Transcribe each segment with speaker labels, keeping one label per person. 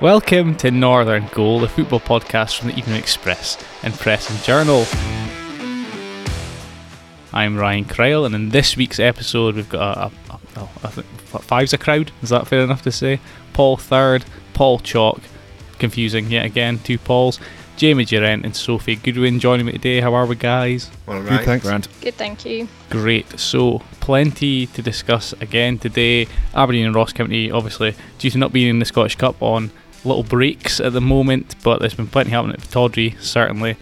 Speaker 1: Welcome to Northern Goal, the football podcast from the Evening Express and Press and Journal. I'm Ryan Cryle, and in this week's episode, we've got a, a, a, a I think five's a crowd. Is that fair enough to say? Paul Third, Paul Chalk, confusing yet again, two Pauls. Jamie Durent and Sophie Goodwin joining me today. How are we, guys?
Speaker 2: All
Speaker 3: Good, thanks.
Speaker 2: Grant.
Speaker 4: Good, thank you.
Speaker 1: Great. So, plenty to discuss again today. Aberdeen and Ross County, obviously, due to not being in the Scottish Cup on little breaks at the moment, but there's been plenty happening at Pittodrie, certainly.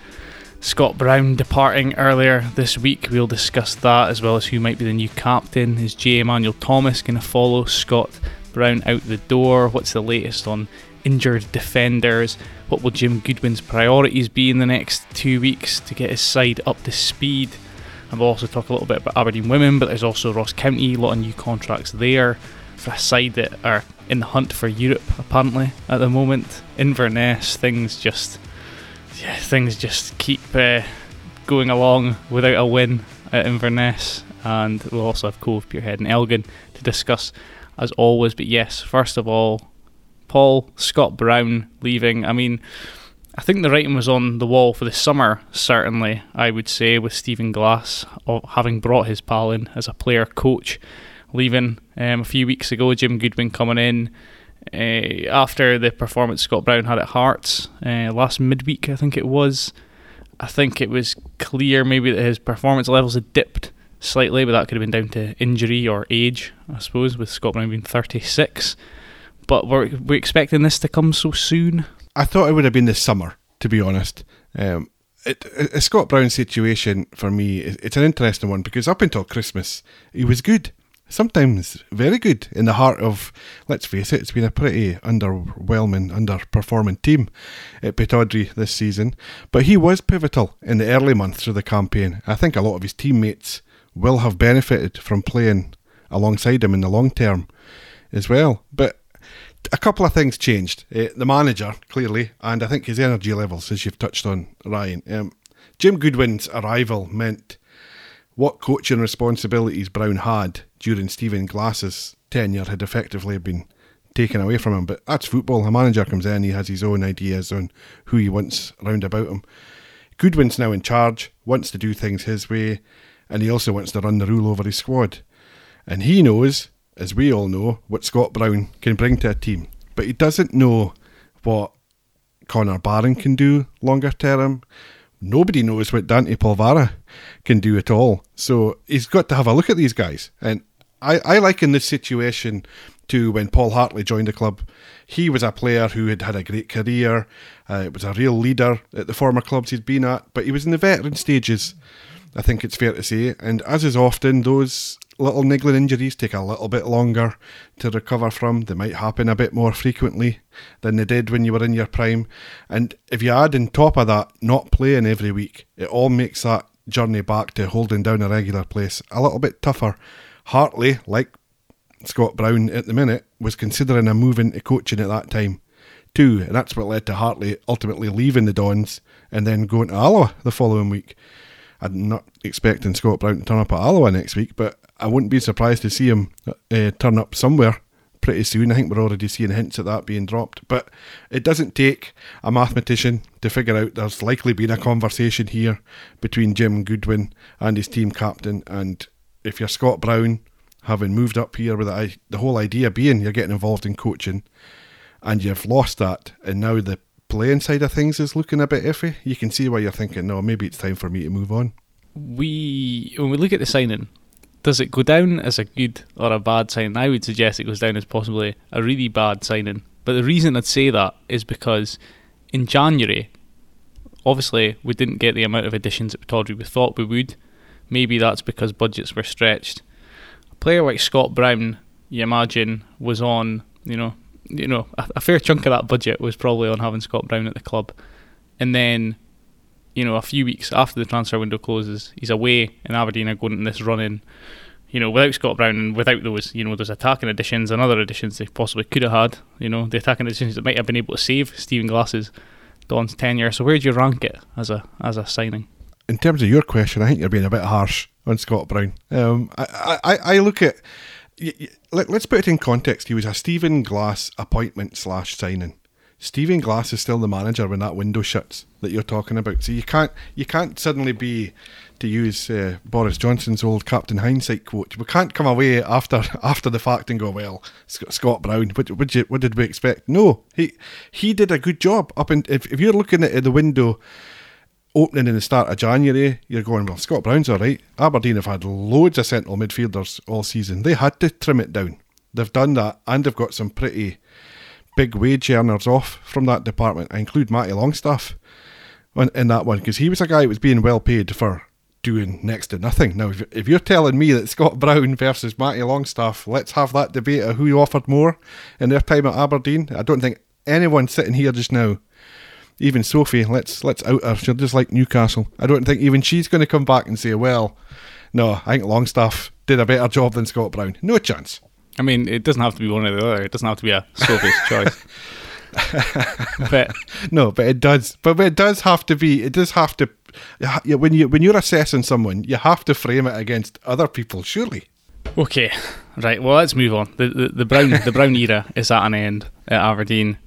Speaker 1: Scott Brown departing earlier this week. We'll discuss that as well as who might be the new captain. Is Jay Emmanuel Thomas going to follow Scott Brown out the door? What's the latest on injured defenders? What will Jim Goodwin's priorities be in the next two weeks to get his side up to speed? And we'll also talk a little bit about Aberdeen women, but there's also Ross County, a lot of new contracts there for a side that are in the hunt for Europe apparently at the moment. Inverness, things just yeah, things just keep uh, going along without a win at Inverness, and we'll also have Cove, Peterhead, and Elgin to discuss as always. But yes, first of all, Paul Scott Brown leaving. I mean, I think the writing was on the wall for the summer. Certainly, I would say with Stephen Glass having brought his pal in as a player coach, leaving um, a few weeks ago. Jim Goodwin coming in. Uh, after the performance Scott Brown had at Hearts uh, last midweek, I think it was. I think it was clear maybe that his performance levels had dipped slightly, but that could have been down to injury or age, I suppose, with Scott Brown being 36. But we're, we're expecting this to come so soon.
Speaker 3: I thought it would have been this summer, to be honest. Um, it, a Scott Brown situation for me, it's an interesting one because up until Christmas, he was good sometimes very good in the heart of, let's face it, it's been a pretty underwhelming, underperforming team at Pittodrie this season. But he was pivotal in the early months of the campaign. I think a lot of his teammates will have benefited from playing alongside him in the long term as well. But a couple of things changed. Uh, the manager, clearly, and I think his energy levels, as you've touched on, Ryan. Um, Jim Goodwin's arrival meant what coaching responsibilities Brown had during Stephen Glass's tenure had effectively been taken away from him. But that's football. A manager comes in, he has his own ideas on who he wants round about him. Goodwin's now in charge, wants to do things his way, and he also wants to run the rule over his squad. And he knows, as we all know, what Scott Brown can bring to a team. But he doesn't know what Connor Barron can do longer term nobody knows what Dante Polvara can do at all. So he's got to have a look at these guys. And I, I like in this situation to when Paul Hartley joined the club. He was a player who had had a great career, uh, was a real leader at the former clubs he'd been at, but he was in the veteran stages, I think it's fair to say. And as is often, those little niggling injuries take a little bit longer to recover from. They might happen a bit more frequently than they did when you were in your prime. And if you add on top of that, not playing every week, it all makes that journey back to holding down a regular place a little bit tougher. Hartley, like Scott Brown at the minute, was considering a move into coaching at that time too, and that's what led to Hartley ultimately leaving the Dons and then going to Alloa the following week. I'm not expecting Scott Brown to turn up at Alloa next week, but I wouldn't be surprised to see him uh, turn up somewhere pretty soon. I think we're already seeing hints at that being dropped. But it doesn't take a mathematician to figure out there's likely been a conversation here between Jim Goodwin and his team captain. And if you're Scott Brown, having moved up here with the, the whole idea being you're getting involved in coaching, and you've lost that, and now the playing side of things is looking a bit iffy, you can see why you're thinking, no, maybe it's time for me to move on.
Speaker 1: We, when we look at the signing, does it go down as a good or a bad signing? I would suggest it goes down as possibly a really bad signing. But the reason I'd say that is because in January, obviously, we didn't get the amount of additions at Pittodrie we thought we would. Maybe that's because budgets were stretched. A player like Scott Brown, you imagine, was on, you know, you know, a, a fair chunk of that budget was probably on having Scott Brown at the club. And then you know, a few weeks after the transfer window closes, he's away in Aberdeen are going in this run in, you know, without Scott Brown and without those, you know, those attacking additions and other additions they possibly could have had, you know, the attacking additions that might have been able to save Stephen Glass's Don's tenure. So where do you rank it as a as a signing?
Speaker 3: In terms of your question, I think you're being a bit harsh on Scott Brown. Um, I, I, I look at let, us put it in context. He was a Stephen Glass appointment slash signing. Stephen Glass is still the manager when that window shuts that you're talking about. So you can't you can't suddenly be to use uh, Boris Johnson's old Captain Hindsight quote. We can't come away after after the fact and go, well, Scott Brown. What, what, you, what did we expect? No, he he did a good job. Up in if, if you're looking at the window opening in the start of January, you're going, well, Scott Brown's all right. Aberdeen have had loads of central midfielders all season. They had to trim it down. They've done that, and they've got some pretty big wage earners off from that department. I include Matty Longstaff in that one because he was a guy who was being well paid for doing next to nothing. Now, if, if you're telling me that Scott Brown versus Matty Longstaff, let's have that debate of who offered more in their time at Aberdeen. I don't think anyone sitting here just now even Sophie, let's let's out her. She'll just like Newcastle. I don't think even she's going to come back and say, "Well, no, I think Longstaff did a better job than Scott Brown." No chance.
Speaker 1: I mean, it doesn't have to be one or the other. It doesn't have to be a Sophie's choice.
Speaker 3: But no, but it does. But it does have to be. It does have to. When you when you're assessing someone, you have to frame it against other people. Surely.
Speaker 1: Okay, right. Well, let's move on. The the, the brown the brown era is at an end at Aberdeen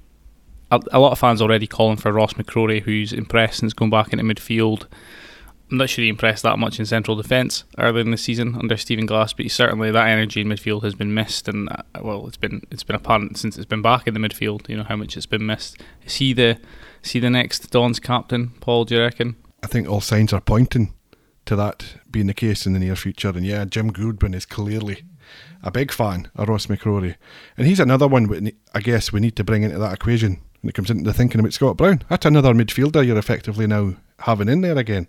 Speaker 1: a, a, lot of fans already calling for Ross McCrorie, who's impressed since going back into midfield. I'm not sure he impressed that much in central defence earlier in the season under Stephen Glass, but certainly that energy in midfield has been missed, and uh, well, it's been it's been apparent since it's been back in the midfield. You know how much it's been missed. Is he the is he the next Don's captain, Paul? Do you reckon?
Speaker 3: I think all signs are pointing to that being the case in the near future, and yeah, Jim Goodwin is clearly a big fan of Ross McCrorie, and he's another one. I guess we need to bring into that equation when it comes into thinking about Scott Brown. That's another midfielder you're effectively now having in there again.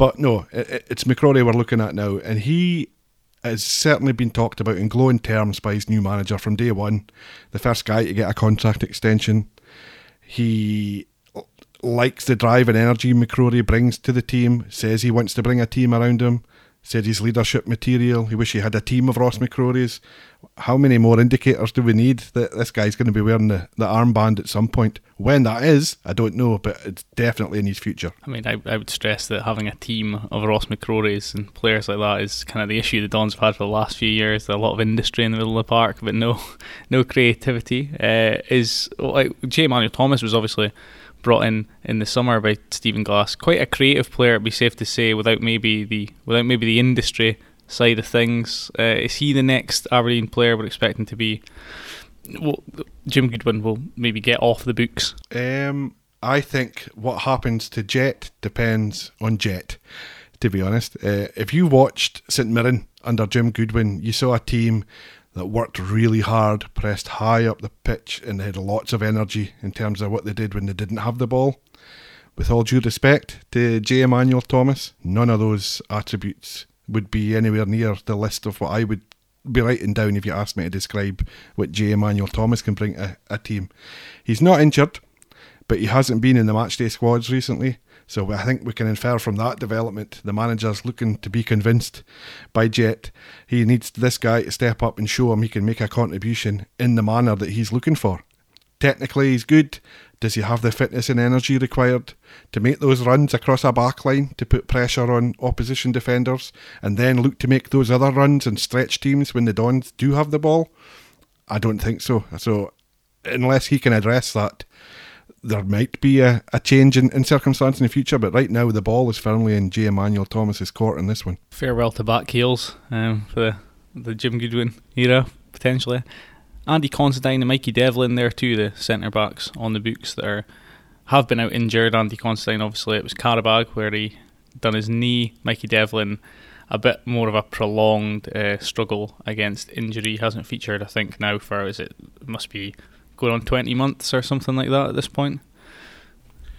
Speaker 3: But no, it, it's McCrorie we're looking at now, and he has certainly been talked about in glowing terms by his new manager from day one. The first guy to get a contract extension. He likes the drive and energy McCrorie brings to the team, says he wants to bring a team around him said he's leadership material. He wish he had a team of Ross McCrorie's. How many more indicators do we need that this guy's going to be wearing the, the armband at some point? When that is, I don't know, but it's definitely in his future.
Speaker 1: I mean, I, I would stress that having a team of Ross McCrorie's and players like that is kind of the issue the Dons have had for the last few years. A lot of industry in the middle of the park, but no, no creativity. Uh, is like Jay Emmanuel Thomas was obviously brought in in the summer by Stephen Glass. Quite a creative player, it'd be safe to say, without maybe the without maybe the industry side of things. Uh, is he the next Aberdeen player we're expecting to be? Well, Jim Goodwin will maybe get off the books.
Speaker 3: Um, I think what happens to Jet depends on Jet. To be honest, uh, if you watched St Mirren under Jim Goodwin, you saw a team that worked really hard, pressed high up the pitch, and had lots of energy in terms of what they did when they didn't have the ball. With all due respect to Jay Emmanuel Thomas, none of those attributes would be anywhere near the list of what I would be writing down if you asked me to describe what Jay Emmanuel Thomas can bring to a team. He's not injured, but he hasn't been in the matchday squads recently. So I think we can infer from that development the manager's looking to be convinced by Jet he needs this guy to step up and show him he can make a contribution in the manner that he's looking for. Technically, he's good. Does he have the fitness and energy required to make those runs across a backline to put pressure on opposition defenders and then look to make those other runs and stretch teams when the Dons do have the ball? I don't think so. So, unless he can address that, there might be a, a change in, in circumstance in the future, but right now the ball is firmly in Jay Emmanuel Thomas's court in this one.
Speaker 1: Farewell to back heels um, for the, the Jim Goodwin era, potentially. Andy Considine and Mikey Devlin there too, the centre backs on the books that are have been out injured. Andy Considine, obviously, it was Qarabag where he done his knee. Mikey Devlin, a bit more of a prolonged uh, struggle against injury. Hasn't featured, I think, now for is it must be going on 20 months or something like that at this point.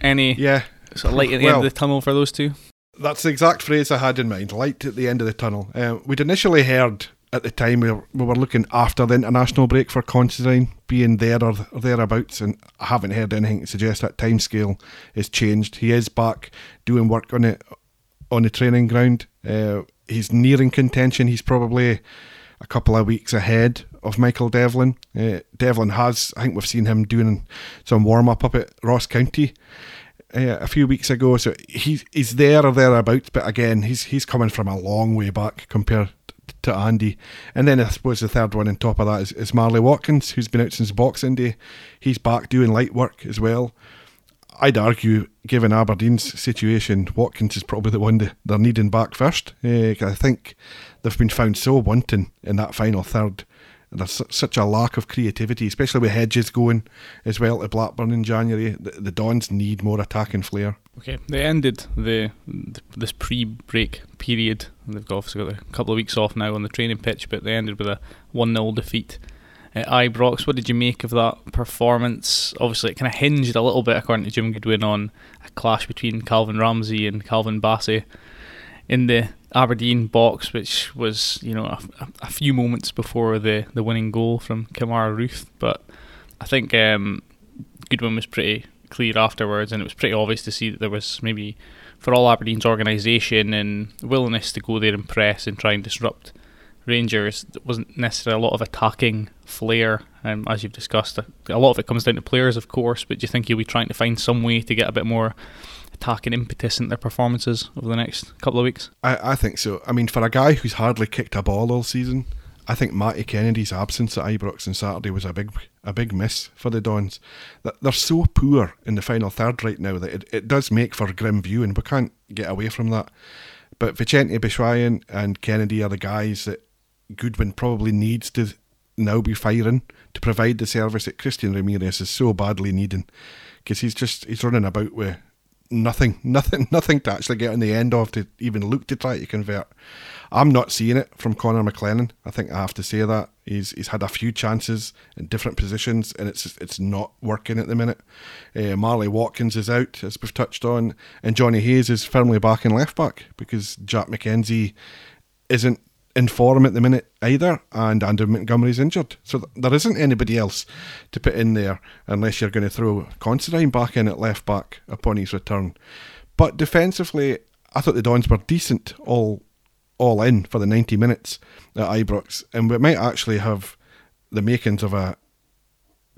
Speaker 1: Any
Speaker 3: yeah
Speaker 1: sort of light at the well, end of the tunnel for those two?
Speaker 3: That's the exact phrase I had in mind. Light at the end of the tunnel. Uh, we'd initially heard at the time we were, we were looking after the international break for Considine being there or, or thereabouts, and I haven't heard anything to suggest that timescale is changed. He is back doing work on it on the training ground. Uh, he's nearing contention. He's probably a couple of weeks ahead of Michael Devlin. Uh, Devlin has, I think we've seen him doing some warm up up at Ross County uh, a few weeks ago. So he's he's there or thereabouts, but again, he's he's coming from a long way back compared to Andy. And then I suppose the third one on top of that is, is Marley Watkins, who's been out since Boxing Day. He's back doing light work as well. I'd argue, given Aberdeen's situation, Watkins is probably the one they're needing back first. Uh, I think they've been found so wanting in that final third. There's such a lack of creativity, especially with Hedges going as well to Blackburn in January. The, the Dons need more attacking flair.
Speaker 1: Okay, they ended the this pre-break period. They've obviously got a couple of weeks off now on the training pitch, but they ended with a one 0 defeat at Ibrox. What did you make of that performance? Obviously, it kind of hinged a little bit, according to Jim Goodwin, on a clash between Calvin Ramsay and Calvin Bassey in the Aberdeen box, which was you know a, a few moments before the the winning goal from Kemar Roofe. But I think um, Goodwin was pretty clear afterwards, and it was pretty obvious to see that there was maybe for all Aberdeen's organisation and willingness to go there and press and try and disrupt Rangers. There wasn't necessarily a lot of attacking flair, um, as you've discussed. A lot of it comes down to players, of course, but do you think you'll be trying to find some way to get a bit more attacking impetus in their performances over the next couple of weeks?
Speaker 3: I, I think so. I mean, for a guy who's hardly kicked a ball all season, I think Matty Kennedy's absence at Ibrox on Saturday was a big a big miss for the Dons. They're so poor in the final third right now that it, it does make for grim viewing. We can't get away from that. But Vicente Besuijen and Kennedy are the guys that Goodwin probably needs to now be firing to provide the service that Christian Ramirez is so badly needing because he's just he's running about with nothing, nothing, nothing to actually get on the end of to even look to try to convert. I'm not seeing it from Connor McLennan. I think I have to say that he's he's had a few chances in different positions, and it's it's not working at the minute. Uh, Marley Watkins is out, as we've touched on, and Johnny Hayes is firmly back in left back because Jack McKenzie isn't in form at the minute either, and Andrew Montgomery's injured. So there isn't anybody else to put in there unless you're going to throw Considine back in at left back upon his return. But defensively, I thought the Dons were decent all all in for the 90 minutes at Ibrox, and we might actually have the makings of a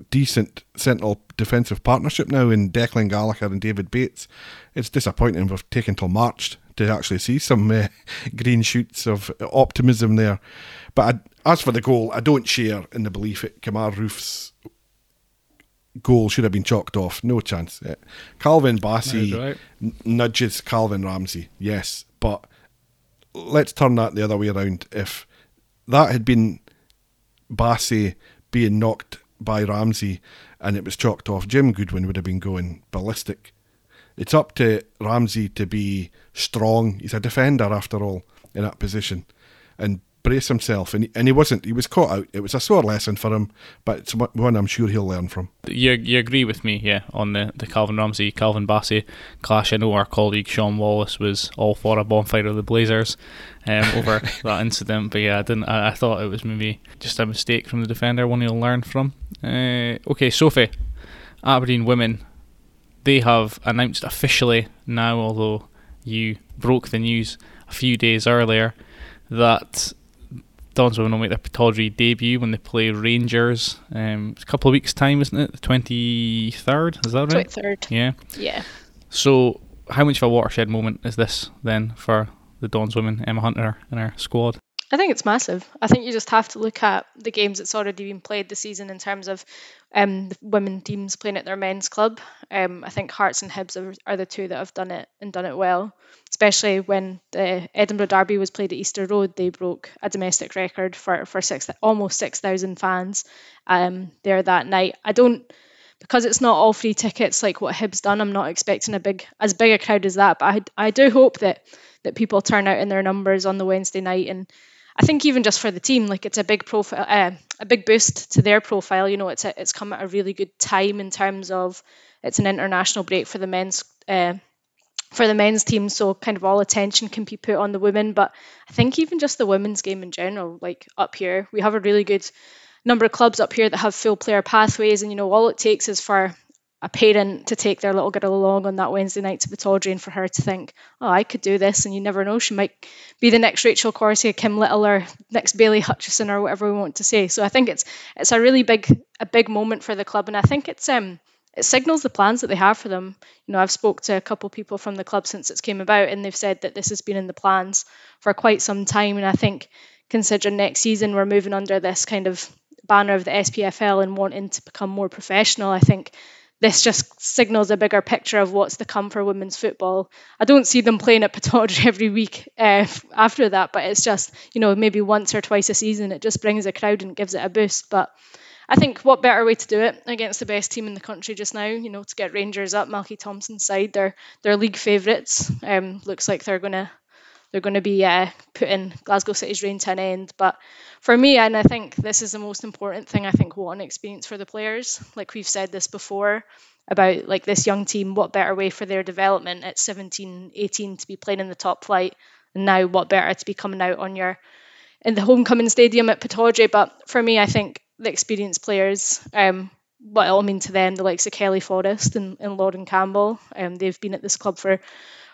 Speaker 3: decent central defensive partnership now in Declan Gallagher and David Bates. It's disappointing we've taken till March to actually see some uh, green shoots of optimism there. But I, as for the goal, I don't share in the belief that Kemar Roofe's goal should have been chalked off. No chance. Uh, Calvin Bassey right. n- nudges Calvin Ramsay, yes, but let's turn that the other way around. If that had been Bassey being knocked by Ramsay and it was chalked off, Jim Goodwin would have been going ballistic. It's up to Ramsay to be strong. He's a defender after all in that position, and brace himself. And he, and he wasn't. He was caught out. It was a sore lesson for him, but it's one I'm sure he'll learn from.
Speaker 1: You you agree with me, yeah, on the, the Calvin Ramsay Calvin Bassey clash. I know our colleague Sean Wallace was all for a bonfire of the Blazers um, over that incident, but yeah, I didn't. I, I, thought it was maybe just a mistake from the defender, one he'll learn from. Uh, okay, Sophie, Aberdeen women they have announced officially now, although you broke the news a few days earlier, that Dons Women will make their Pittodrie debut when they play Rangers. Um, it's a couple of weeks' time, isn't it? The twenty third, is that right?
Speaker 2: Twenty third.
Speaker 1: Yeah.
Speaker 2: Yeah.
Speaker 1: So, how much of a watershed moment is this then for the Dons women, Emma Hunter and her squad?
Speaker 2: I think it's massive. I think you just have to look at the games that's already been played this season in terms of um, the women teams playing at their men's club. Um, I think Hearts and Hibs are, are, the two that have done it and done it well. Especially when the Edinburgh Derby was played at Easter Road, they broke a domestic record for for six almost six thousand fans um, there that night. I don't because it's not all free tickets like what Hibs done. I'm not expecting a big as big a crowd as that, but I I do hope that that people turn out in their numbers on the Wednesday night and I think even just for the team, like it's a big profile, uh, a big boost to their profile. You know, it's a, it's come at a really good time in terms of it's an international break for the men's uh, for the men's team, so kind of all attention can be put on the women. But I think even just the women's game in general, like up here, we have a really good number of clubs up here that have full player pathways, and you know, all it takes is for a parent to take their little girl along on that Wednesday night to Pittodrie and for her to think, oh, I could do this. And you never know, she might be the next Rachel Corsie, Kim Little, or next Bailey Hutchison, or whatever we want to say. So I think it's it's a really big a big moment for the club, and I think it's um it signals the plans that they have for them. You know, I've spoke to a couple people from the club since it's came about, and they've said that this has been in the plans for quite some time. And I think considering next season we're moving under this kind of banner of the SPFL and wanting to become more professional, I think this just signals a bigger picture of what's to come for women's football. I don't see them playing at Pittodrie every week uh, after that, but it's just, you know, maybe once or twice a season. It just brings a crowd and gives it a boost. But I think what better way to do it against the best team in the country just now, you know, to get Rangers up, Malky Thomson's side. They're, they're league favourites. Um, looks like they're going to they're going to be uh, putting Glasgow City's reign to an end. But for me, and I think this is the most important thing, I think one experience for the players. Like we've said this before about like this young team, what better way for their development at 17, 18 to be playing in the top flight. And now what better to be coming out on your in the homecoming stadium at Pittodrie. But for me, I think the experienced players, um, what it'll mean to them, the likes of Kelly Forrest and, and Lauren Campbell, um, they've been at this club for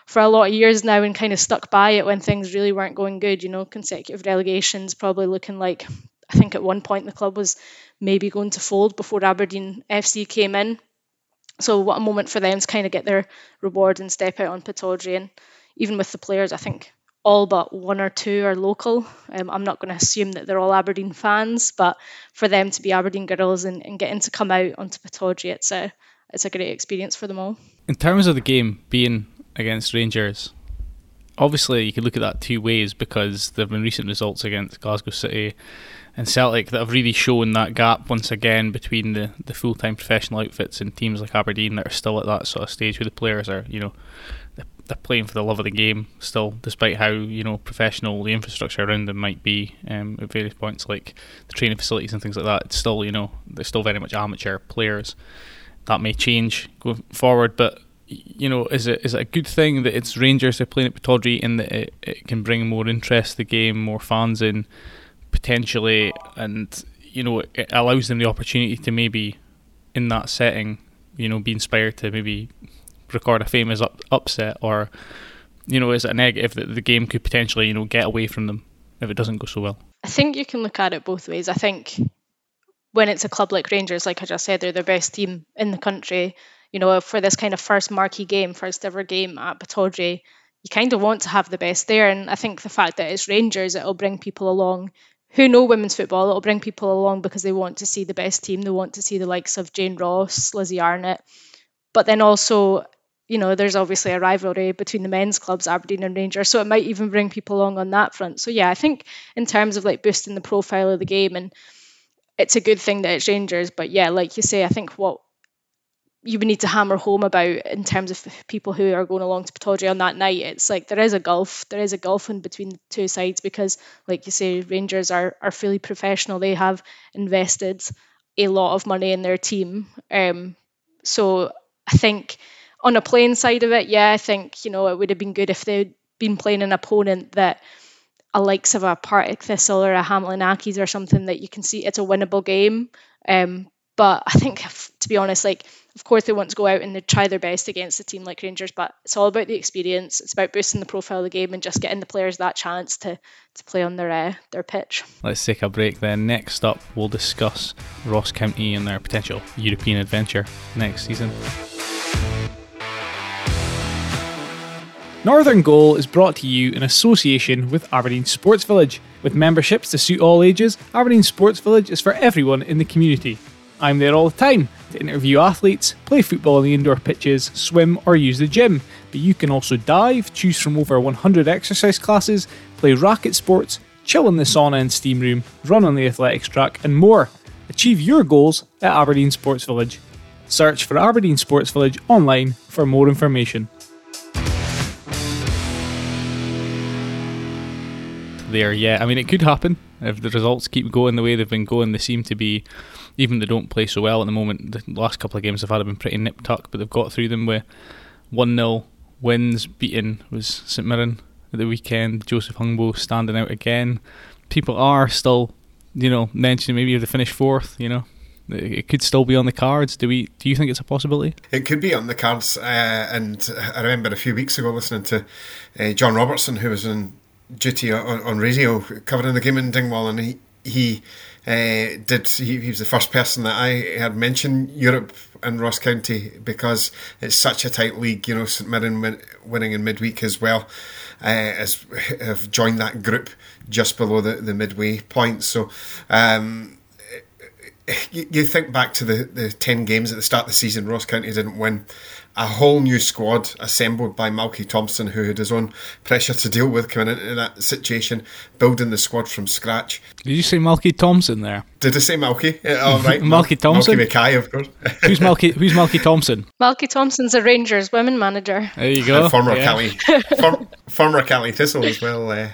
Speaker 2: for a lot of years now and kind of stuck by it when things really weren't going good. You know, consecutive relegations probably looking like I think at one point the club was maybe going to fold before Aberdeen FC came in. So what a moment for them to kind of get their reward and step out on Pittodrie. And even with the players, I think all but one or two are local. Um, I'm not going to assume that they're all Aberdeen fans, but for them to be Aberdeen girls and, and getting to come out onto Pittodrie, it's a it's a great experience for them all.
Speaker 1: In terms of the game being against Rangers. Obviously, you could look at that two ways because there have been recent results against Glasgow City and Celtic that have really shown that gap once again between the, the full time professional outfits and teams like Aberdeen that are still at that sort of stage where the players are, you know, they're playing for the love of the game still, despite how you know professional the infrastructure around them might be um, at various points, like the training facilities and things like that. It's still, you know, they're still very much amateur players. That may change going forward, but you know, is it is it a good thing that it's Rangers are playing at Pittodrie and that it, it can bring more interest to the game, more fans in potentially, and you know, it allows them the opportunity to maybe in that setting, you know, be inspired to maybe record a famous up, upset, or you know, is it a negative that the game could potentially you know get away from them if it doesn't go so well?
Speaker 2: I think you can look at it both ways. I think when it's a club like Rangers, like I just said, they're the best team in the country you know, for this kind of first marquee game, first ever game at Pittodrie, you kind of want to have the best there. And I think the fact that it's Rangers, it'll bring people along who know women's football. It'll bring people along because they want to see the best team. They want to see the likes of Jane Ross, Lizzie Arnot. But then also, you know, there's obviously a rivalry between the men's clubs, Aberdeen and Rangers. So it might even bring people along on that front. So yeah, I think in terms of like boosting the profile of the game and it's a good thing that it's Rangers. But yeah, like you say, I think what you would need to hammer home about in terms of people who are going along to Pittodrie on that night. It's like there is a gulf, there is a gulf in between the two sides because, like you say, Rangers are are fully professional. They have invested a lot of money in their team. Um, so I think on a playing side of it, yeah, I think you know it would have been good if they'd been playing an opponent that a likes of a Partick Thistle or a Hamilton Accies or something that you can see it's a winnable game. Um, but I think, to be honest, like of course they want to go out and they try their best against a team like Rangers, but it's all about the experience. It's about boosting the profile of the game and just getting the players that chance to to play on their uh, their pitch.
Speaker 1: Let's take a break then. Next up, we'll discuss Ross County and their potential European adventure next season. Northern Goal is brought to you in association with Aberdeen Sports Village. With memberships to suit all ages, Aberdeen Sports Village is for everyone in the community. I'm there all the time to interview athletes, play football on the indoor pitches, swim, or use the gym. But you can also dive, choose from over 100 exercise classes, play racket sports, chill in the sauna and steam room, run on the athletics track, and more. Achieve your goals at Aberdeen Sports Village. Search for Aberdeen Sports Village online for more information. There, yeah. I mean, it could happen if the results keep going the way they've been going. They seem to be even they don't play so well at the moment. The last couple of games they've had have been pretty nip tuck, but they've got through them with one 0 wins. Beaten was St Mirren at the weekend. Joseph Hungbo standing out again. People are still, you know, mentioning maybe if they finish fourth, you know, it could still be on the cards. Do we? Do you think it's a possibility?
Speaker 4: It could be on the cards. Uh, and I remember a few weeks ago listening to uh, John Robertson, who was in duty on, on radio covering the game in Dingwall, and he he uh, did. He, he was the first person that I had mentioned Europe and Ross County because it's such a tight league. You know, St Mirren win, winning in midweek as well uh, as have joined that group just below the, the midway point. So. Um, you, you think back to the, the 10 games at the start of the season, Ross County didn't win a whole new squad assembled by Malky Thomson, who had his own pressure to deal with coming into that situation, building the squad from scratch.
Speaker 1: Did you say Malky Thomson there?
Speaker 4: Did I say Malky? Oh, right.
Speaker 1: Malky Thomson?
Speaker 4: Malky Mackay, of course.
Speaker 1: who's Malky, who's Malky Thomson?
Speaker 2: Malky Thomson's a Rangers women manager.
Speaker 1: There you go.
Speaker 4: And former
Speaker 1: yeah.
Speaker 4: Caley, form, former Caley Thistle as well. Uh,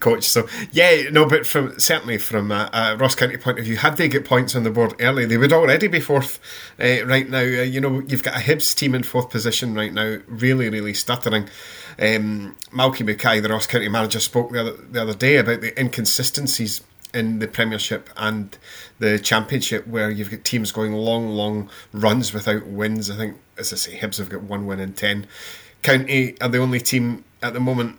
Speaker 4: coach. So yeah, no, but from certainly from a, a, Ross County point of view, had they get points on the board early, they would already be fourth uh, right now. Uh, you know, you've got a Hibs team in fourth position right now, really, really stuttering. Um, Malky Mackay, the Ross County manager, spoke the other, the other day about the inconsistencies in the Premiership and the Championship, where you've got teams going long, long runs without wins. I think, as I say, Hibs have got one win in ten. County are the only team at the moment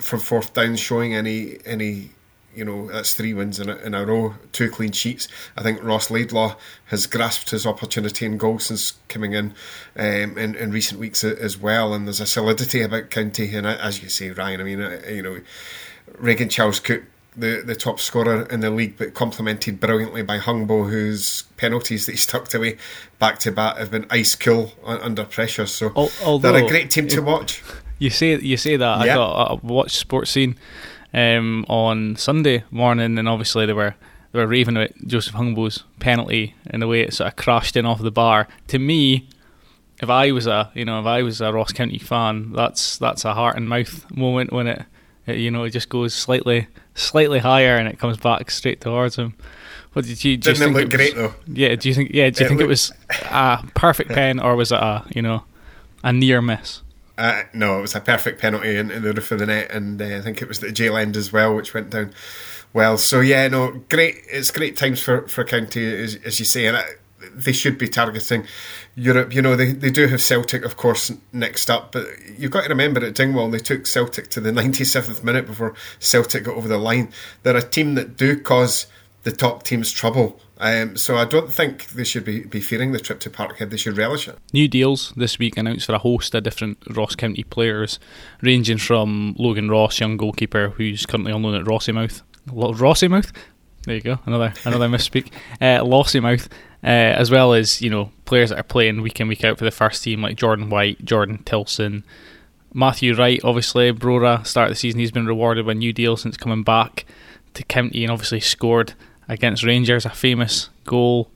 Speaker 4: from fourth down showing any any you know that's three wins in a, in a row, two clean sheets. I think Ross Laidlaw has grasped his opportunity in goal since coming in um, in, in recent weeks as well, and there's a solidity about County. And as you say, Ryan, I mean, uh, you know, Regan Charles Cook. The, the top scorer in the league, but complemented brilliantly by Hungbo, whose penalties that he's tucked away back to back have been ice cool under pressure. So
Speaker 1: Although,
Speaker 4: they're a great team to watch.
Speaker 1: You say you say that.
Speaker 4: Yeah.
Speaker 1: I got I watched Sportscene um, on Sunday morning, and obviously they were they were raving about Joseph Hungbo's penalty and the way it sort of crashed in off the bar. To me, if I was a you know if I was a Ross County fan, that's that's a heart and mouth moment when it, it you know it just goes slightly slightly higher and it comes back straight towards him. What did you just
Speaker 4: Didn't
Speaker 1: think
Speaker 4: it look
Speaker 1: was-
Speaker 4: great though?
Speaker 1: Yeah, do you think yeah do you
Speaker 4: It
Speaker 1: think it was a perfect pen or was it a you know a near miss?
Speaker 4: No, it was a perfect penalty in, the roof of the net, and uh, I think it was the jail end as well, which went down well. So yeah, no, great. It's great times for for County, as, as you say, and uh, they should be targeting Europe. You know, they they do have Celtic, of course, next up, but you've got to remember at Dingwall they took Celtic to the 97th minute before Celtic got over the line. They're a team that do cause the top teams trouble. Um, so I don't think they should be, be fearing the trip to Parkhead. They should relish it.
Speaker 1: New deals this week announced for a host of different Ross County players, ranging from Logan Ross, young goalkeeper who's currently on loan at Rossymouth. Rossymouth? There you go, another another misspeak. Uh, Lossiemouth, uh, as well as you know players that are playing week in week out for the first team like Jordan White, Jordan Tilson, Matthew Wright. Obviously, Brora start of the season he's been rewarded with a new deal since coming back to County and obviously scored against Rangers a famous goal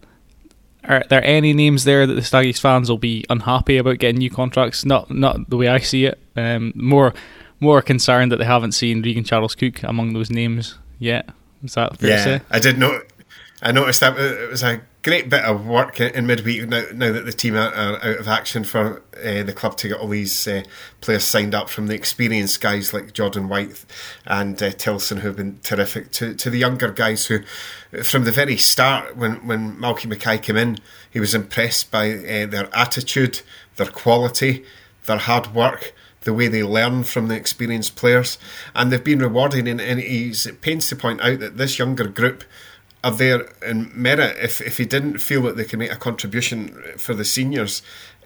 Speaker 1: are there any names there that the Staggies fans will be unhappy about getting new contracts? Not not the way I see it. Um, more more concerned that they haven't seen Regan Charles Cook among those names yet. Is that fair to
Speaker 4: Yeah,
Speaker 1: say?
Speaker 4: I did know. I noticed that it was a great bit of work in midweek now, now that the team are, out of action for uh, the club to get all these uh, players signed up from the experienced guys like Jordan White and uh, Tilson who have been terrific to, to the younger guys who from the very start when, when Malky Mackay came in he was impressed by their attitude their quality their hard work the way they learn from the experienced players. And they've been rewarding and, and he's it pains to point out that this younger group are there in merit if if he didn't feel that they can make a contribution for the seniors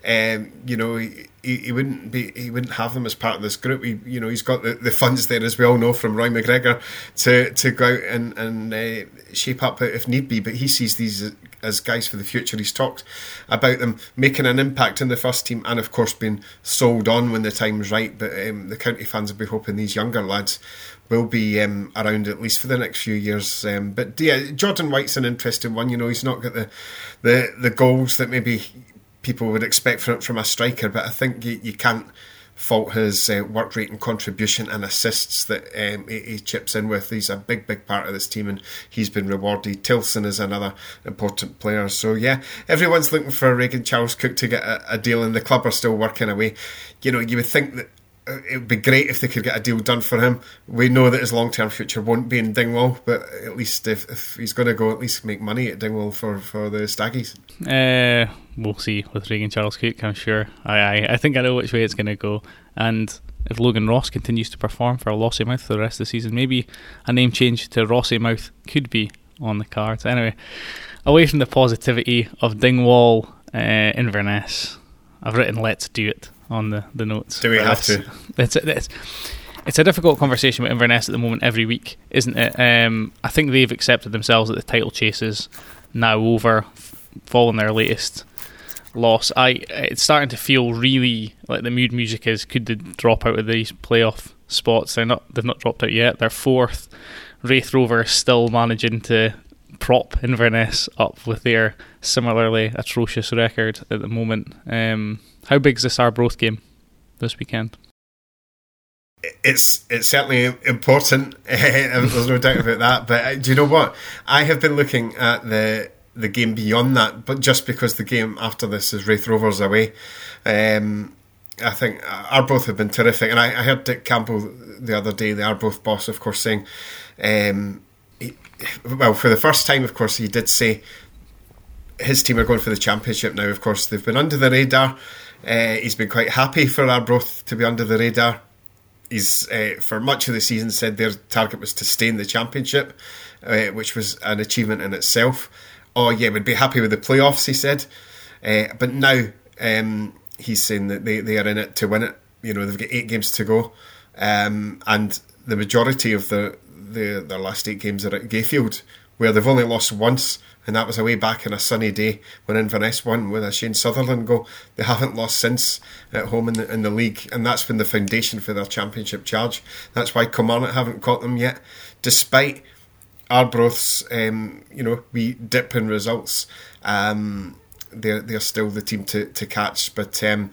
Speaker 4: um, you know he, he wouldn't be he wouldn't have them as part of this group. He, you know he's got the, the funds there as we all know from Roy MacGregor to to go out and and uh, shape up if need be. But he sees these as, guys for the future he's talked about them making an impact in the first team and of course being sold on when the time's right but um, the county fans will be hoping these younger lads will be um, around at least for the next few years. Um, but yeah, Jordan White's an interesting one. You know, he's not got the the, the goals that maybe people would expect from from a striker, but I think you, you can't fault his uh, work rate and contribution and assists that um, he, he chips in with. He's a big, big part of this team, and he's been rewarded. Tilson is another important player. So yeah, everyone's looking for Regan Charles Cook to get a, a deal, and the club are still working away. You know, you would think that it would be great if they could get a deal done for him. We know that his long term future won't be in Dingwall, but at least if, if he's going to go, at least make money at Dingwall for, for the Staggies.
Speaker 1: Uh, we'll see with Regan Charles Cook. I'm sure. I, I I think I know which way it's going to go, and if Logan Ross continues to perform for Lossiemouth for the rest of the season. Maybe a name change to Rossiemouth could be on the cards. Anyway, away from the positivity of Dingwall, uh, Inverness, I've written "Let's do it" on the, the notes.
Speaker 4: Do we have
Speaker 1: to? It's, it's, it's a difficult conversation with Inverness at the moment every week, isn't it? Um, I think they've accepted themselves that the title chase is now over, following their latest loss. I it's starting to feel really like the mood music is could they drop out of these playoff spots? They're not. They've not dropped out yet. They're fourth. Raith Rovers still managing to prop Inverness up with their similarly atrocious record at the moment. Um, how big is this Arbroath game this weekend?
Speaker 4: It's it's certainly important. There's no doubt about that. But uh, do you know what? I have been looking at the the game beyond that, but just because the game after this is Raith Rovers away. Um, I think Arbroath have been terrific, and I, I, heard Dick Campbell the other day, the Arbroath boss, of course, saying, um, he, well, for the first time, of course, he did say his team are going for the championship now. Of course, they've been under the radar. Uh, he's been quite happy for Arbroath to be under the radar. He's uh, for much of the season said their target was to stay in the championship, uh, which was an achievement in itself oh yeah, we'd be happy with the playoffs, he said. Uh, but now um, he's saying that they, they are in it to win it. You know, they've got eight games to go, um, and the majority of the, the their last eight games are at Gayfield, where they've only lost once, and that was away back in a sunny day when Inverness won with a Shane Sutherland goal. They haven't lost since at home in the, in the league, and that's been the foundation for their championship charge. That's why Kilmarnock haven't caught them yet, despite Arbroath's, um, you know, we dip in results. Um, they're they're still the team to, to catch. But um,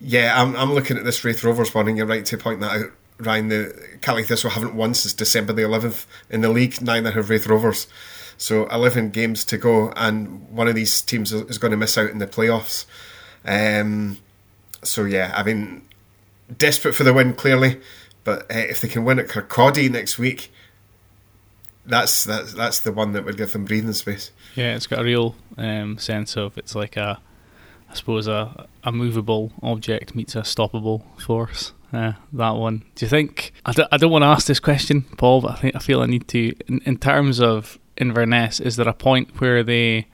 Speaker 4: yeah, I'm I'm looking at this Raith Rovers one, and you're right to point that out. Ryan, the Caley Thistle haven't won since December the 11th in the league. Neither have Raith Rovers. So 11 games to go, and one of these teams is going to miss out in the playoffs. Um, so yeah, I mean, desperate for the win clearly, but uh, if they can win at Kirkcaldy next week, that's that's that's the one that would give them breathing space.
Speaker 1: Yeah, it's got a real um, sense of it's like a, I suppose a a movable object meets a stoppable force. Uh, that one. Do you think? I don't, I don't want to ask this question, Paul, but I think I feel I need to. In, in terms of Inverness, is there a point where they,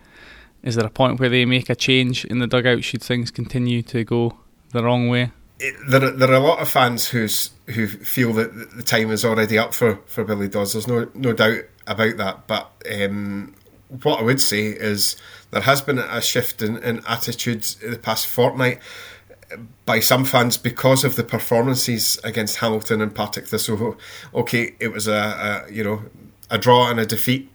Speaker 1: is there a point where they make a change in the dugout? Should things continue to go the wrong way?
Speaker 4: it, there, there are a lot of fans who's, who feel that the time is already up for, for Billy Dodds. There's no no doubt about that. But um, what I would say is there has been a shift in, in attitude in the past fortnight by some fans because of the performances against Hamilton and Partick Thistle. Okay, it was a, a you know a draw and a defeat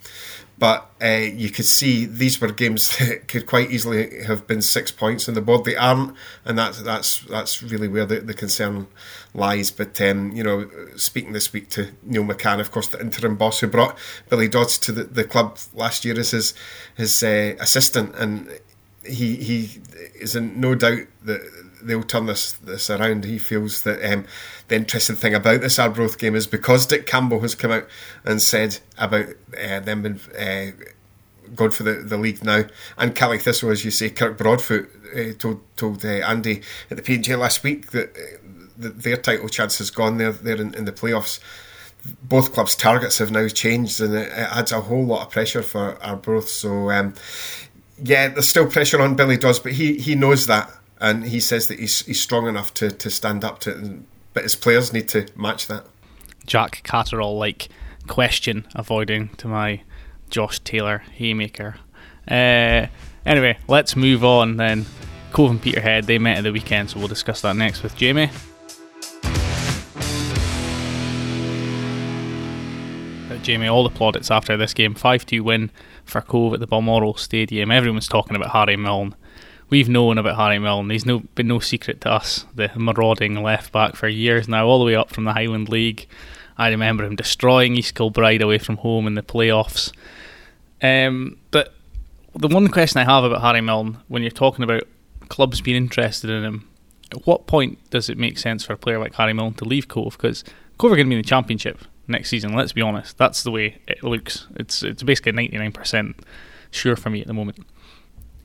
Speaker 4: but uh, you could see these were games that could quite easily have been six points on the board. They aren't, and that's that's that's really where the, the concern lies. But um, you know, speaking this week to Neil McCann, of course, the interim boss who brought Billy Dodds to the, the club last year as his his uh, assistant, and he he is in no doubt that they'll turn this this around. He feels that um, the interesting thing about this Arbroath game is because Dick Campbell has come out and said about uh, them being uh, for the, the league now, and Caley Thistle, as you say, Kirk Broadfoot uh, told told uh, Andy at the P&J last week that, uh, that their title chance has gone. They're they're in, in the playoffs both clubs' targets have now changed, and it, adds a whole lot of pressure for Arbroath. So, um, yeah, there's still pressure on Billy Dodds, but he, he knows that, and he says that he's, he's strong enough to, to stand up to it, but his players need to match that.
Speaker 1: Jack Catterall like question avoiding to my Josh Taylor haymaker. Uh, anyway, let's move on then. Cove and Peterhead, they met at the weekend, so we'll discuss that next with Jamie. Jamie, all the plaudits after this game 5 2 win for Cove at the Balmoral Stadium. Everyone's talking about Harry Milne we've known about Harry Milne. He's no been no secret to us, the marauding left back for years now, all the way up from the Highland League. I remember him destroying East Kilbride away from home in the playoffs. Um, but the one question I have about Harry Milne, when you're talking about clubs being interested in him, at what point does it make sense for a player like Harry Milne to leave Cove? Because Cove are going to be in the championship next season. Let's be honest, that's the way it looks. It's it's basically ninety nine percent sure for me at the moment.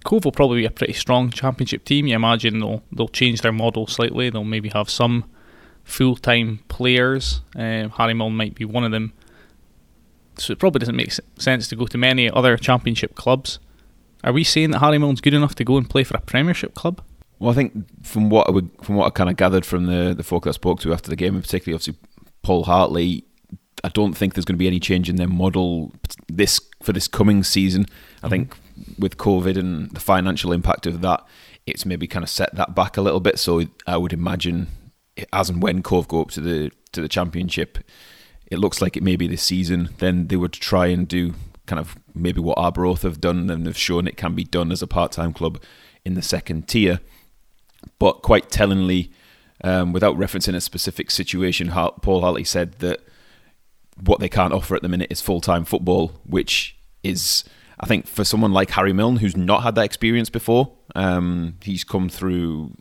Speaker 1: Cove will probably be a pretty strong championship team. You imagine they'll they'll change their model slightly. They'll maybe have some full time players. Uh, Harry Milne might be one of them. So it probably doesn't make sense to go to many other Championship clubs. Are we saying that Harry Milne's good enough to go and play for a Premiership club?
Speaker 5: Well, I think from what I would, from what I kind of gathered from the the folk I spoke to after the game, and particularly obviously Paul Hartley, I don't think there's going to be any change in their model this for this coming season. I mm-hmm. think with COVID and the financial impact of that, it's maybe kind of set that back a little bit. So I would imagine, as and when Cove go up to the to the championship, it looks like it may be this season. Then they would try and do kind of maybe what Arbroath have done and have shown it can be done as a part time club in the second tier. But quite tellingly, um, without referencing a specific situation, Paul Hartley said that what they can't offer at the minute is full time football, which is I think for someone like Harry Milne, who's not had that experience before, um, he's come through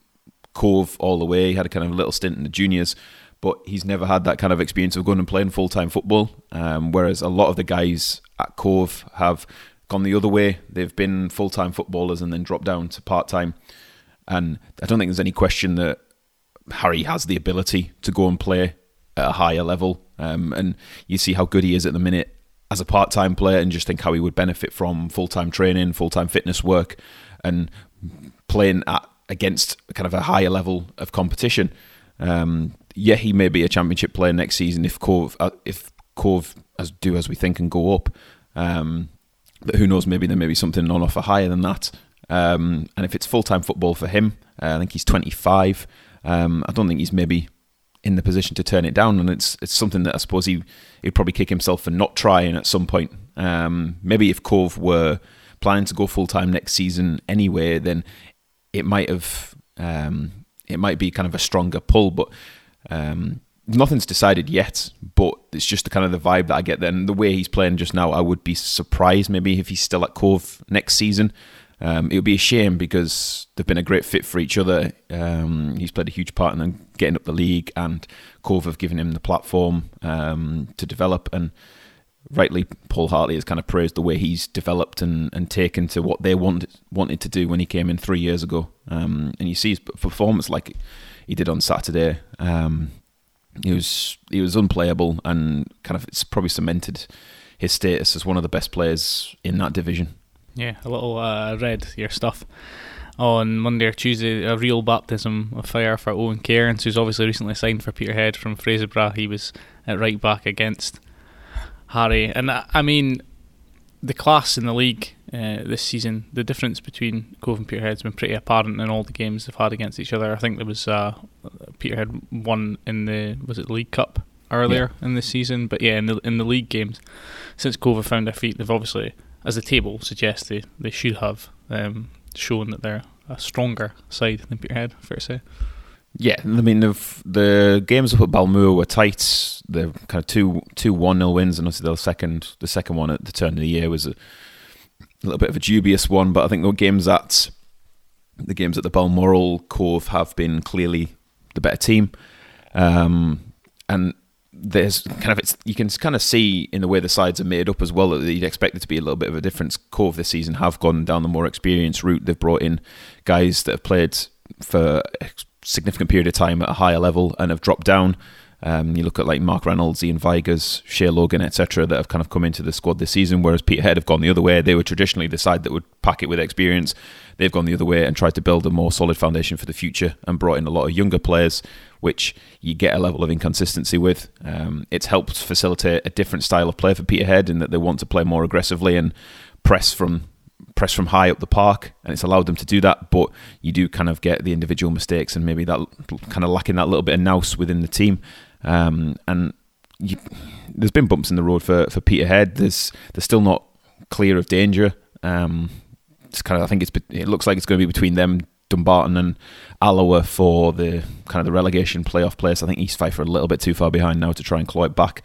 Speaker 5: Cove all the way. He had a kind of little stint in the juniors, but he's never had that kind of experience of going and playing full time football. Um, whereas a lot of the guys at Cove have gone the other way. They've been full time footballers and then dropped down to part time. And I don't think there's any question that Harry has the ability to go and play at a higher level. Um, and you see how good he is at the minute as a part time player and just think how he would benefit from full time training, full time fitness work, and playing at against kind of a higher level of competition. Um, yeah, he may be a championship player next season if Cove uh, if Cove as do as we think and go up. Um, but who knows? Maybe there may be something on offer higher than that. Um, and if it's full time football for him, uh, I think he's 25. Um, I don't think he's maybe in the position to turn it down, and it's it's something that I suppose he he'd probably kick himself for not trying at some point. Um, maybe if Cove were planning to go full time next season anyway, then it might have um, it might be kind of a stronger pull, but. Um, nothing's decided yet, but it's just the kind of the vibe that I get. Then the way he's playing just now, I would be surprised maybe if he's still at Cove next season. Um, it would be a shame because they've been a great fit for each other. Um, he's played a huge part in them getting up the league, and Cove have given him the platform um, to develop. And rightly, Paul Hartley has kind of praised the way he's developed and, and taken to what they wanted wanted to do when he came in three years ago. Um, and you see his performance like he did on Saturday. Um, he was he was unplayable, and kind of it's probably cemented his status as one of the best players in that division.
Speaker 1: Yeah, a little uh, read your stuff on Monday or Tuesday. A real baptism of fire for Owen Cairns, who's obviously recently signed for Peterhead from Fraserburgh. He was at right back against Harry, and uh, I mean the class in the league uh, this season. The difference between Cove and Peterhead has been pretty apparent in all the games they've had against each other. I think there was uh, Peterhead won in the was it the League Cup earlier yeah. in the season, but yeah, in the in the league games since Cove have found their feet, they've obviously as the table suggests, they, they should have um, shown that they're a stronger side than Peterhead, fair to say.
Speaker 5: Yeah, I mean the the games up at Balmoor were tight. They're kind of two two one nil wins, and obviously the second the second one at the turn of the year was a, a little bit of a dubious one. But I think the games at the games at the Balmoral Cove have been clearly the better team, um, and there's kind of it's you can kind of see in the way the sides are made up as well that you'd expect it to be a little bit of a difference. Cove this season have gone down the more experienced route. They've brought in guys that have played for a significant period of time at a higher level and have dropped down. Um, you look at like Mark Reynolds, Ian Vigurs, Shay Logan, etc., that have kind of come into the squad this season. Whereas Peterhead have gone the other way. They were traditionally the side that would pack it with experience. They've gone the other way and tried to build a more solid foundation for the future and brought in a lot of younger players which you get a level of inconsistency with. Um, it's helped facilitate a different style of play for Peterhead in that they want to play more aggressively and press from press from high up the park, and it's allowed them to do that. But you do kind of get the individual mistakes and maybe that kind of lacking that little bit of nous within the team. Um, and you, there's been bumps in the road for for Peterhead. There's they're still not clear of danger. Um, it's kind of I think it's it looks like it's going to be between them Dumbarton and Alloa for the kind of the relegation playoff place. I think East Fife are a little bit too far behind now to try and claw it back.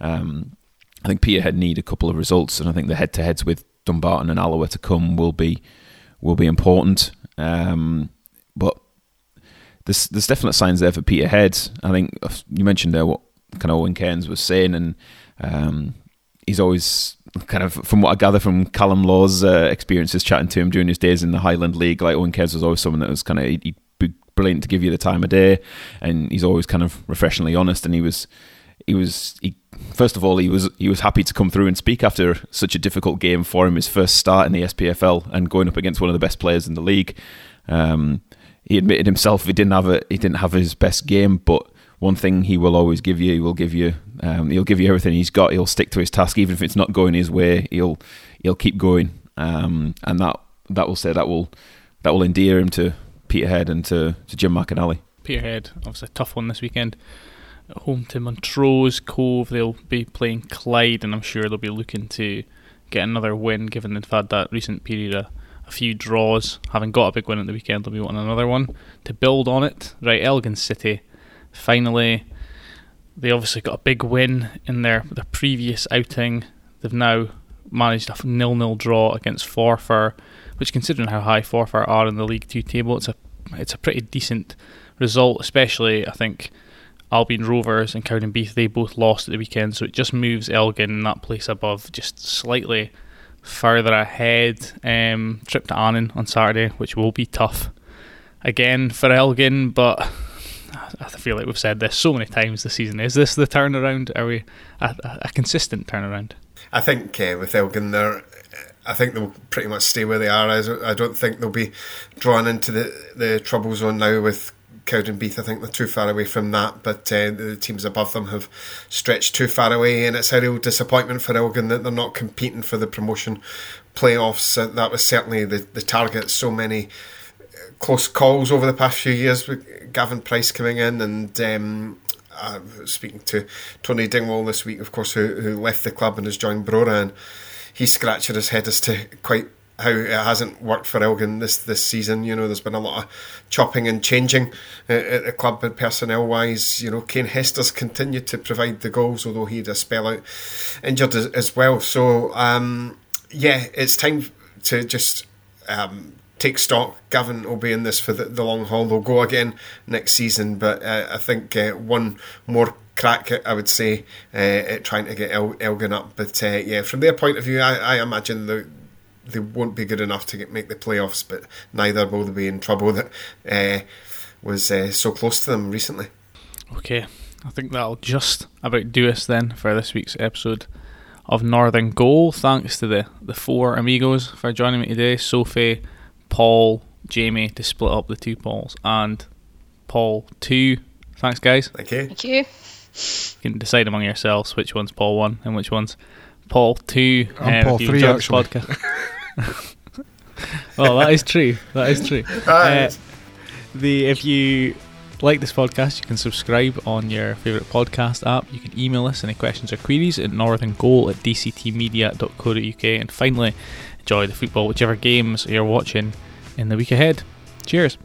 Speaker 5: Um, I think Peterhead need a couple of results, and I think the head-to-heads with Dumbarton and Alloa to come will be will be important. Um, but there's there's definite signs there for Peterhead. I think you mentioned there what kind of Owen Cairns was saying, and um, he's always kind of from what I gather from Callum Law's uh, experiences chatting to him during his days in the Highland League, like Owen Cairns was always someone that was kind of he'd brilliant to give you the time of day, and he's always kind of refreshingly honest. And he was, he was, he first of all he was he was happy to come through and speak after such a difficult game for him, his first start in the SPFL and going up against one of the best players in the league. Um, he admitted himself he didn't have a he didn't have his best game, but one thing he will always give you, he will give you, um, he'll give you everything he's got. He'll stick to his task, even if it's not going his way. He'll he'll keep going, um, and that that will say that will that will endear him to Peterhead and to, to Jim McInally.
Speaker 1: Peterhead, obviously a tough one this weekend. At home to Montrose Cove, they'll be playing Clyde, and I'm sure they'll be looking to get another win, given they've had that recent period of a few draws. Having got a big win at the weekend, they'll be wanting another one to build on it. Right, Elgin City finally, they obviously got a big win in their their previous outing. They've now managed a nil-nil draw against Forfar, which, considering how high Forfar are in the League Two table, it's a it's a pretty decent result. Especially, I think Albion Rovers and Cowdenbeath they both lost at the weekend, so it just moves Elgin in that place above just slightly further ahead. Um, trip to Annan on Saturday, which will be tough again for Elgin, but I feel like we've said this so many times this season. Is this the turnaround? Are we a, a consistent turnaround?
Speaker 4: I think uh, with Elgin, there, I think they'll pretty much stay where they are. I don't think they'll be drawn into the, the trouble zone now with Cowdenbeath. I think they're too far away from that, but uh, the teams above them have stretched too far away, and it's a real disappointment for Elgin that they're not competing for the promotion playoffs. That was certainly the, the target. So many close calls over the past few years with Gavin Price coming in and um, uh, speaking to Tony Dingwall this week, of course, who, who left the club and has joined Brora, and he's scratching his head as to quite how it hasn't worked for Elgin this this season. You know, there's been a lot of chopping and changing at the club and personnel wise. You know, Kane Hester's continued to provide the goals, although he had a spell out injured as, as well. So, um, yeah, it's time to just um, take stock. Gavin will be in this for the, the long haul. They'll go again next season, but uh, I think uh, one more crack, I would say, uh, at trying to get El- Elgin up. But uh, yeah, from their point of view, I, I imagine the they won't be good enough to get, make the playoffs, but neither will they be in trouble that uh, was uh, so close to them recently.
Speaker 1: Okay, I think that'll just about do us then for this week's episode of Northern Goal. Thanks to the, the four amigos for joining me today Sophie, Paul, Jamie to split up the two Pauls, and Paul two. Thanks, guys.
Speaker 4: Thank you.
Speaker 2: Thank you.
Speaker 1: You can decide among yourselves which one's Paul one and which one's Paul two.
Speaker 3: I'm um, Paul three, actually.
Speaker 1: well, that is true. That is true. Uh, the if you like this podcast, you can subscribe on your favourite podcast app. You can email us any questions or queries at northerngoal at dctmedia.co.uk. And finally, enjoy the football, whichever games you're watching in the week ahead. Cheers.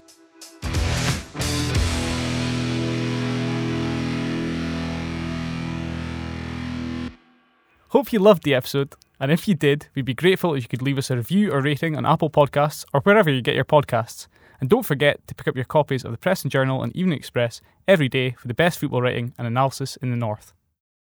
Speaker 1: Hope you loved the episode, and if you did, we'd be grateful if you could leave us a review or rating on Apple Podcasts or wherever you get your podcasts. And don't forget to pick up your copies of the Press and Journal and Evening Express every day for the best football writing and analysis in the North.